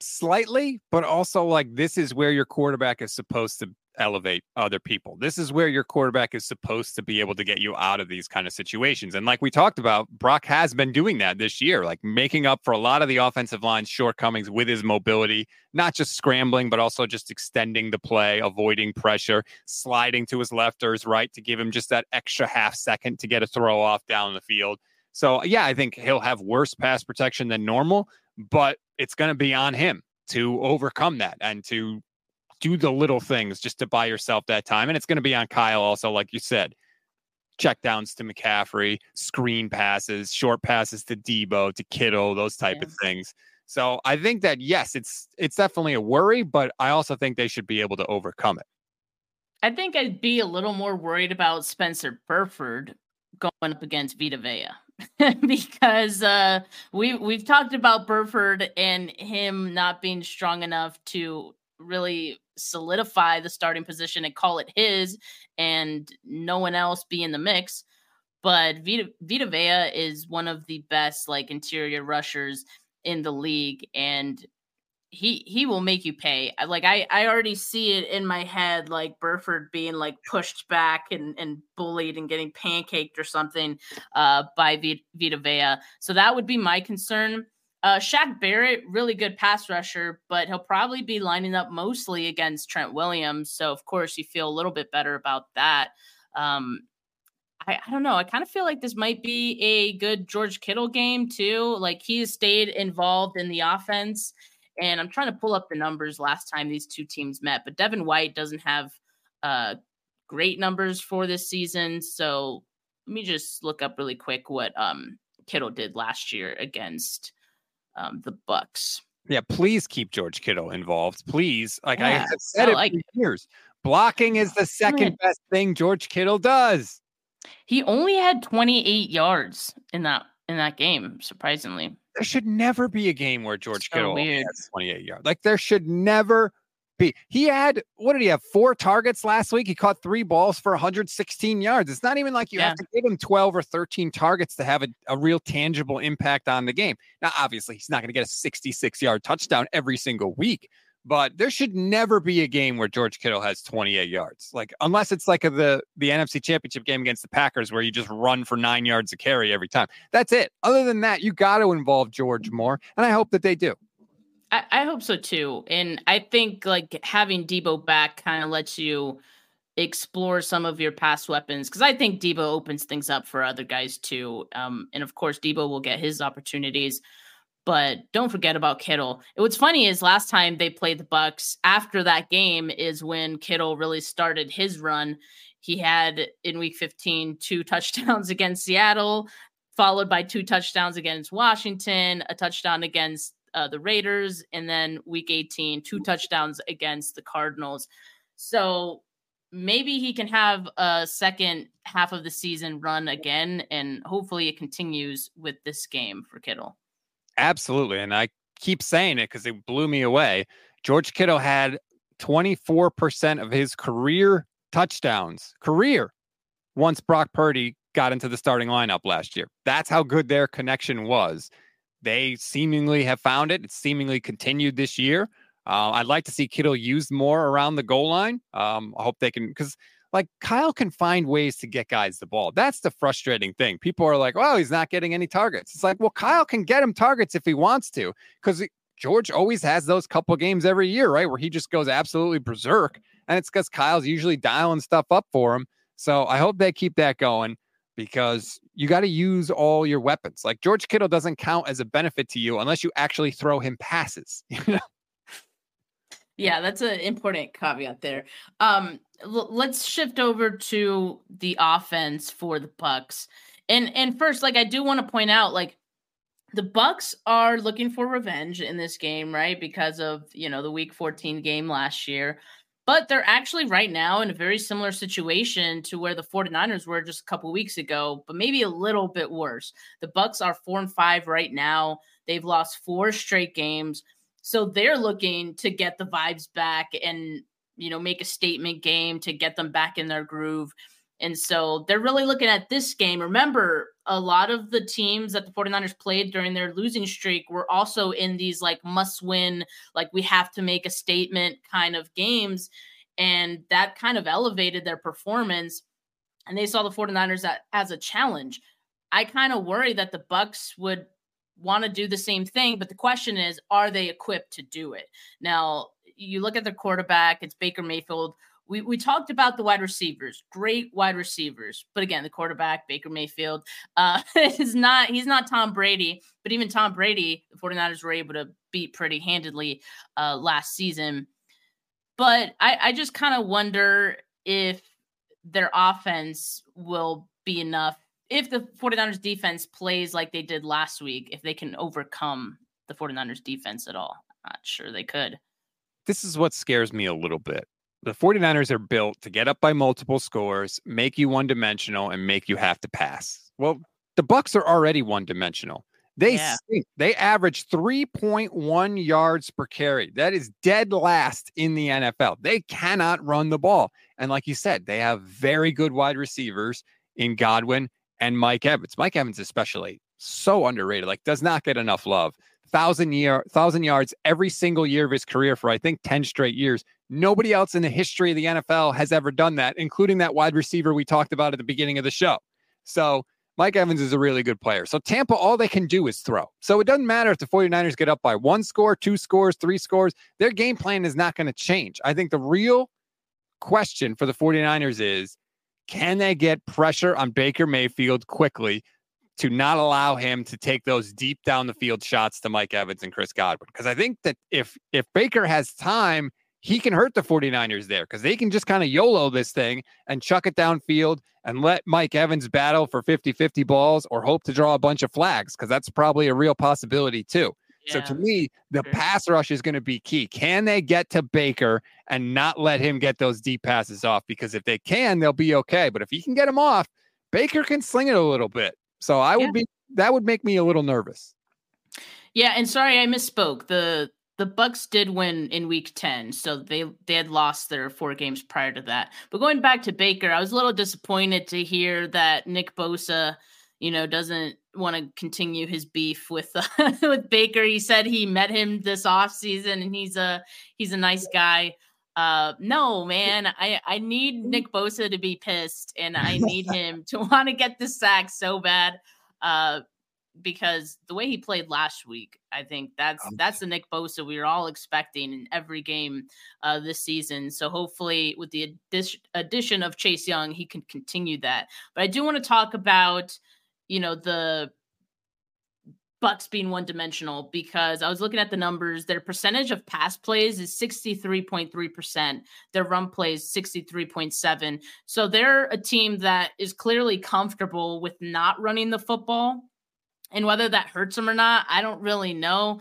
Slightly, but also like this is where your quarterback is supposed to elevate other people. This is where your quarterback is supposed to be able to get you out of these kind of situations. And like we talked about, Brock has been doing that this year, like making up for a lot of the offensive line's shortcomings with his mobility, not just scrambling, but also just extending the play, avoiding pressure, sliding to his left or his right to give him just that extra half second to get a throw off down the field. So, yeah, I think he'll have worse pass protection than normal, but it's going to be on him to overcome that and to do the little things just to buy yourself that time. And it's going to be on Kyle also, like you said, check downs to McCaffrey, screen passes, short passes to Debo, to Kittle, those type yeah. of things. So I think that yes, it's it's definitely a worry, but I also think they should be able to overcome it. I think I'd be a little more worried about Spencer Burford going up against Vita Vea because uh, we we've talked about Burford and him not being strong enough to really solidify the starting position and call it his and no one else be in the mix. But Vita, Vita Vea is one of the best like interior rushers in the league and he he will make you pay. Like I I already see it in my head like Burford being like pushed back and and bullied and getting pancaked or something uh by Vita Vea. So that would be my concern. Uh, Shaq Barrett, really good pass rusher, but he'll probably be lining up mostly against Trent Williams. So, of course, you feel a little bit better about that. Um, I, I don't know. I kind of feel like this might be a good George Kittle game, too. Like he has stayed involved in the offense. And I'm trying to pull up the numbers last time these two teams met, but Devin White doesn't have uh, great numbers for this season. So let me just look up really quick what um, Kittle did last year against um, the Bucs. Yeah, please keep George Kittle involved. Please, like yeah, I have said I like, it for years, blocking is the second best thing George Kittle does. He only had 28 yards in that in that game. Surprisingly, there should never be a game where George so Kittle has 28 yards. Like there should never He had what did he have? Four targets last week. He caught three balls for 116 yards. It's not even like you yeah. have to give him 12 or 13 targets to have a, a real tangible impact on the game. Now, obviously, he's not going to get a 66 yard touchdown every single week, but there should never be a game where George Kittle has 28 yards. Like unless it's like a, the the NFC Championship game against the Packers where you just run for 9 yards a carry every time. That's it. Other than that, you got to involve George more, and I hope that they do. I, I hope so too. And I think like having Debo back kind of lets you explore some of your past weapons because I think Debo opens things up for other guys too. Um, and of course, Debo will get his opportunities. But don't forget about Kittle. what's funny is last time they played the Bucs after that game is when Kittle really started his run. He had in week 15 two touchdowns against Seattle, followed by two touchdowns against Washington, a touchdown against uh, the Raiders, and then week 18, two touchdowns against the Cardinals. So maybe he can have a second half of the season run again, and hopefully it continues with this game for Kittle. Absolutely. And I keep saying it because it blew me away. George Kittle had 24% of his career touchdowns, career, once Brock Purdy got into the starting lineup last year. That's how good their connection was. They seemingly have found it. It's seemingly continued this year. Uh, I'd like to see Kittle used more around the goal line. Um, I hope they can, because like Kyle can find ways to get guys the ball. That's the frustrating thing. People are like, oh, he's not getting any targets. It's like, well, Kyle can get him targets if he wants to, because George always has those couple games every year, right? Where he just goes absolutely berserk. And it's because Kyle's usually dialing stuff up for him. So I hope they keep that going because you got to use all your weapons. Like George Kittle doesn't count as a benefit to you unless you actually throw him passes. Yeah, that's an important caveat there. Um, l- let's shift over to the offense for the Bucs. And and first, like I do want to point out, like the Bucs are looking for revenge in this game, right? Because of you know the Week 14 game last year. But they're actually right now in a very similar situation to where the 49ers were just a couple weeks ago, but maybe a little bit worse. The Bucs are 4 and 5 right now. They've lost four straight games. So they're looking to get the vibes back and, you know, make a statement game to get them back in their groove. And so they're really looking at this game. Remember, a lot of the teams that the 49ers played during their losing streak were also in these like must win, like we have to make a statement kind of games. And that kind of elevated their performance. And they saw the 49ers as a challenge. I kind of worry that the Bucs would want to do the same thing. But the question is, are they equipped to do it? Now, you look at the quarterback, it's Baker Mayfield. We, we talked about the wide receivers, great wide receivers. But again, the quarterback, Baker Mayfield, uh, is not, he's not Tom Brady. But even Tom Brady, the 49ers were able to beat pretty handedly uh, last season. But I, I just kind of wonder if their offense will be enough if the 49ers defense plays like they did last week, if they can overcome the 49ers defense at all. I'm not sure they could. This is what scares me a little bit. The 49ers are built to get up by multiple scores, make you one dimensional, and make you have to pass. Well, the Bucs are already one dimensional. They yeah. They average 3.1 yards per carry. That is dead last in the NFL. They cannot run the ball. And like you said, they have very good wide receivers in Godwin and Mike Evans. Mike Evans, especially, so underrated. Like, does not get enough love. Thousand year, thousand yards every single year of his career for I think ten straight years. Nobody else in the history of the NFL has ever done that, including that wide receiver we talked about at the beginning of the show. So Mike Evans is a really good player. So Tampa, all they can do is throw. So it doesn't matter if the 49ers get up by one score, two scores, three scores. Their game plan is not going to change. I think the real question for the 49ers is can they get pressure on Baker Mayfield quickly to not allow him to take those deep down the field shots to Mike Evans and Chris Godwin? Because I think that if if Baker has time, he can hurt the 49ers there because they can just kind of YOLO this thing and chuck it downfield and let Mike Evans battle for 50 50 balls or hope to draw a bunch of flags because that's probably a real possibility too. So to me, the pass rush is going to be key. Can they get to Baker and not let him get those deep passes off? Because if they can, they'll be okay. But if he can get them off, Baker can sling it a little bit. So I would yeah. be that would make me a little nervous. Yeah, and sorry I misspoke. The the Bucs did win in week 10, so they they had lost their four games prior to that. But going back to Baker, I was a little disappointed to hear that Nick Bosa you know, doesn't want to continue his beef with uh, with Baker. He said he met him this off season and he's a he's a nice guy. Uh, no, man, I I need Nick Bosa to be pissed and I need him to want to get the sack so bad. Uh, because the way he played last week, I think that's that's the Nick Bosa we were all expecting in every game uh, this season. So hopefully, with the addition, addition of Chase Young, he can continue that. But I do want to talk about you know, the Bucs being one dimensional because I was looking at the numbers. Their percentage of pass plays is 63.3%. Their run plays 63.7. So they're a team that is clearly comfortable with not running the football. And whether that hurts them or not, I don't really know.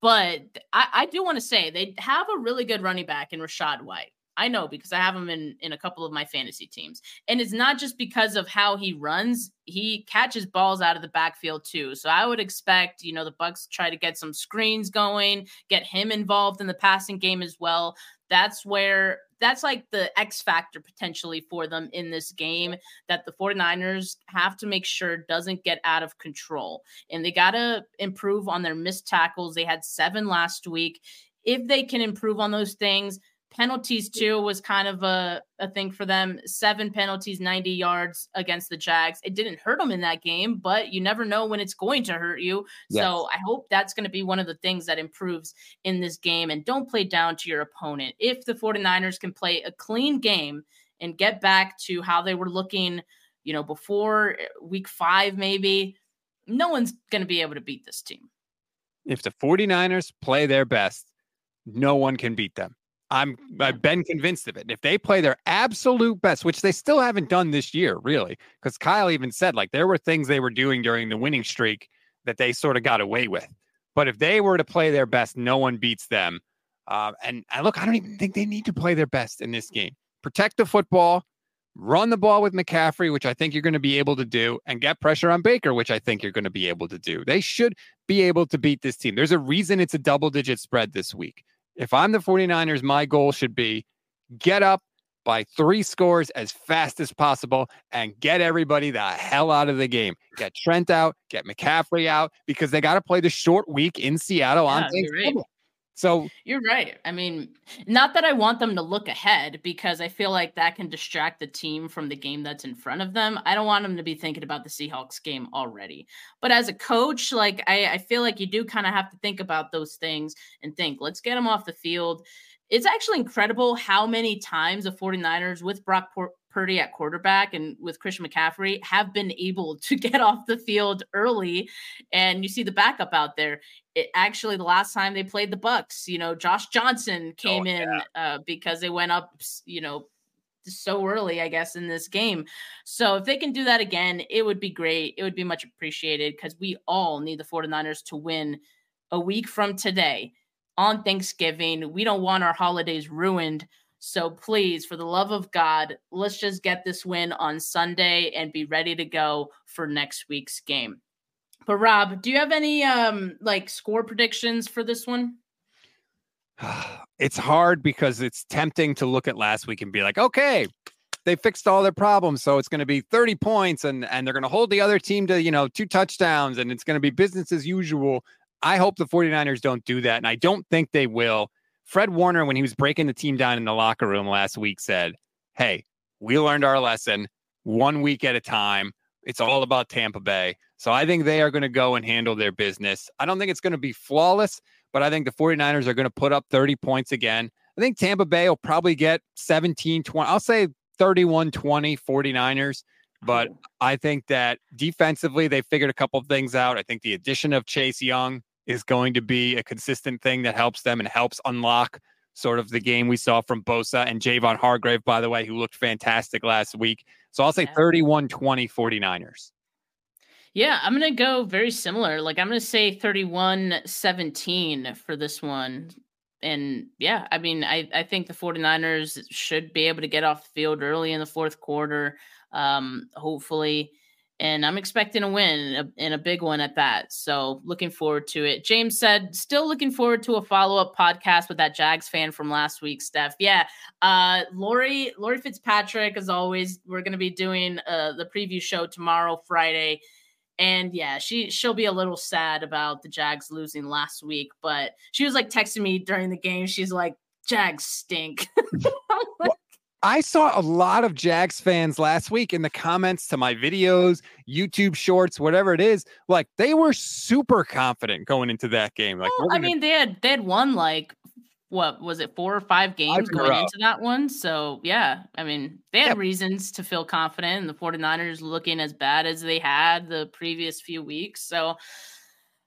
But I, I do want to say they have a really good running back in Rachaad White. I know because I have him in in a couple of my fantasy teams. And it's not just because of how he runs, he catches balls out of the backfield too. So I would expect, you know, the Bucs try to get some screens going, get him involved in the passing game as well. That's where that's like the X factor potentially for them in this game that the 49ers have to make sure doesn't get out of control. And they got to improve on their missed tackles. They had 7 last week. If they can improve on those things, Penalties too was kind of a, a thing for them. Seven penalties, 90 yards against the Jags. It didn't hurt them in that game, but you never know when it's going to hurt you. Yes. So I hope that's going to be one of the things that improves in this game. And don't play down to your opponent. If the 49ers can play a clean game and get back to how they were looking, you know, before eh, week five, maybe, no one's going to be able to beat this team. If the 49ers play their best, no one can beat them. I'm I've been convinced of it. If they play their absolute best, which they still haven't done this year, really, because Kyle even said like there were things they were doing during the winning streak that they sort of got away with. But if they were to play their best, no one beats them. Uh, and I look, I don't even think they need to play their best in this game. Protect the football, run the ball with McCaffrey, which I think you're going to be able to do, and get pressure on Baker, which I think you're going to be able to do. They should be able to beat this team. There's a reason it's a double digit spread this week. If I'm the 49ers, my goal should be get up by three scores as fast as possible and get everybody the hell out of the game. Get Trent out, get McCaffrey out because they got to play the short week in Seattle yeah, on Thanksgiving. Right. So you're right. I mean, not that I want them to look ahead because I feel like that can distract the team from the game that's in front of them. I don't want them to be thinking about the Seahawks game already. But as a coach, like I, I feel like you do kind of have to think about those things and think, let's get them off the field. It's actually incredible how many times the 49ers with Brock Purdy at quarterback and with Christian McCaffrey have been able to get off the field early. And you see the backup out there. It actually the last time they played the Bucs, you know, Josh Johnson oh, came oh, yeah. in uh, because they went up, you know, so early, I guess, in this game. So if they can do that again, it would be great. It would be much appreciated because we all need the 49ers to win a week from today on Thanksgiving. We don't want our holidays ruined so please, for the love of God, let's just get this win on Sunday and be ready to go for next week's game. But Rob, do you have any um like score predictions for this one? It's hard because it's tempting to look at last week and be like, okay, they fixed all their problems, so it's going to be 30 points and and they're going to hold the other team to, you know, two touchdowns and it's going to be business as usual. I hope the 49ers don't do that and I don't think they will. Fred Warner, when he was breaking the team down in the locker room last week, said, Hey, we learned our lesson one week at a time. It's all about Tampa Bay. So I think they are going to go and handle their business. I don't think it's going to be flawless, but I think the 49ers are going to put up 30 points again. I think Tampa Bay will probably get 17 20. I'll say 31 20 49ers. But I think that defensively, they figured a couple of things out. I think the addition of Chase Young is going to be a consistent thing that helps them and helps unlock sort of the game we saw from Bosa and Javon Hargrave, by the way, who looked fantastic last week. So I'll say yeah. 31 20 49ers. Yeah, I'm going to go very similar. Like I'm going to say 31 17 for this one. And yeah, I mean, I, I think the 49ers should be able to get off the field early in the fourth quarter. Um, hopefully, and I'm expecting a win and a big one at that. So looking forward to it. James said, still looking forward to a follow up podcast with that Jags fan from last week, Steph. Yeah, uh, Lori Lori Fitzpatrick, as always, we're going to be doing uh, the preview show tomorrow, Friday. And yeah, she she'll be a little sad about the Jags losing last week, but she was like texting me during the game. She's like, "Jags stink." I saw a lot of Jags fans last week in the comments to my videos, YouTube shorts, whatever it is. Like they were super confident going into that game. Like, well. I mean, they had they had won like what was it, four or five games going into that one. So yeah, I mean, they had yep. to feel confident, and the 49ers looking as bad as they had the previous few weeks. So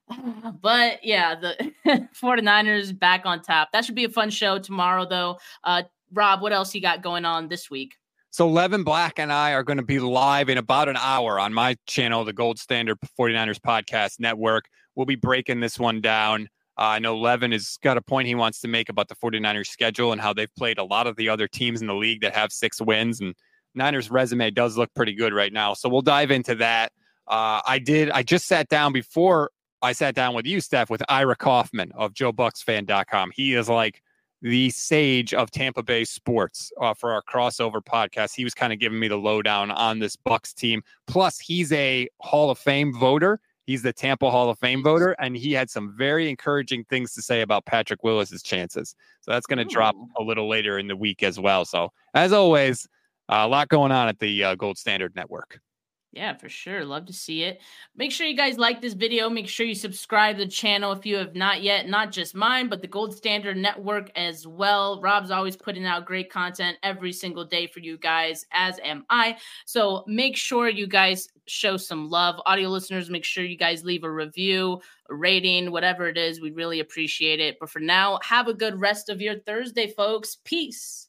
but yeah, the 49ers back on top. That should be a fun show tomorrow, though. Uh, Rob, what else you got going on this week? So Levin Black and I are going to be live in about an hour on my channel, the Gold Standard 49ers Podcast Network. We'll be breaking this one down. Uh, I know Levin has got a point he wants to make about the 49ers schedule and how they've played a lot of the other teams in the league that have six wins. And Niners resume does look pretty good right now. So we'll dive into that. Uh, I did, I just sat down before I sat down with you, Steph, with Ira Kaufman of JoeBucsFan.com. He is like the sage of Tampa Bay sports uh, for our crossover podcast. He was kind of giving me the lowdown on this Bucs team. Plus, he's a Hall of Fame voter. He's the Tampa Hall of Fame voter, and he had some very encouraging things to say about Patrick Willis's chances. So that's going to drop a little later in the week as well. So, as always, uh, a lot going on at the uh, Gold Standard Network. Yeah, for sure. Love to see it. Make sure you guys like this video. Make sure you subscribe to the channel if you have not yet. Not just mine, but the Gold Standard Network as well. Rob's always putting out great content every single day for you guys, as am I. So make sure you guys show some love. Audio listeners, make sure you guys leave a review, a rating, whatever it is. We really appreciate it. But for now, have a good rest of your Thursday, folks. Peace.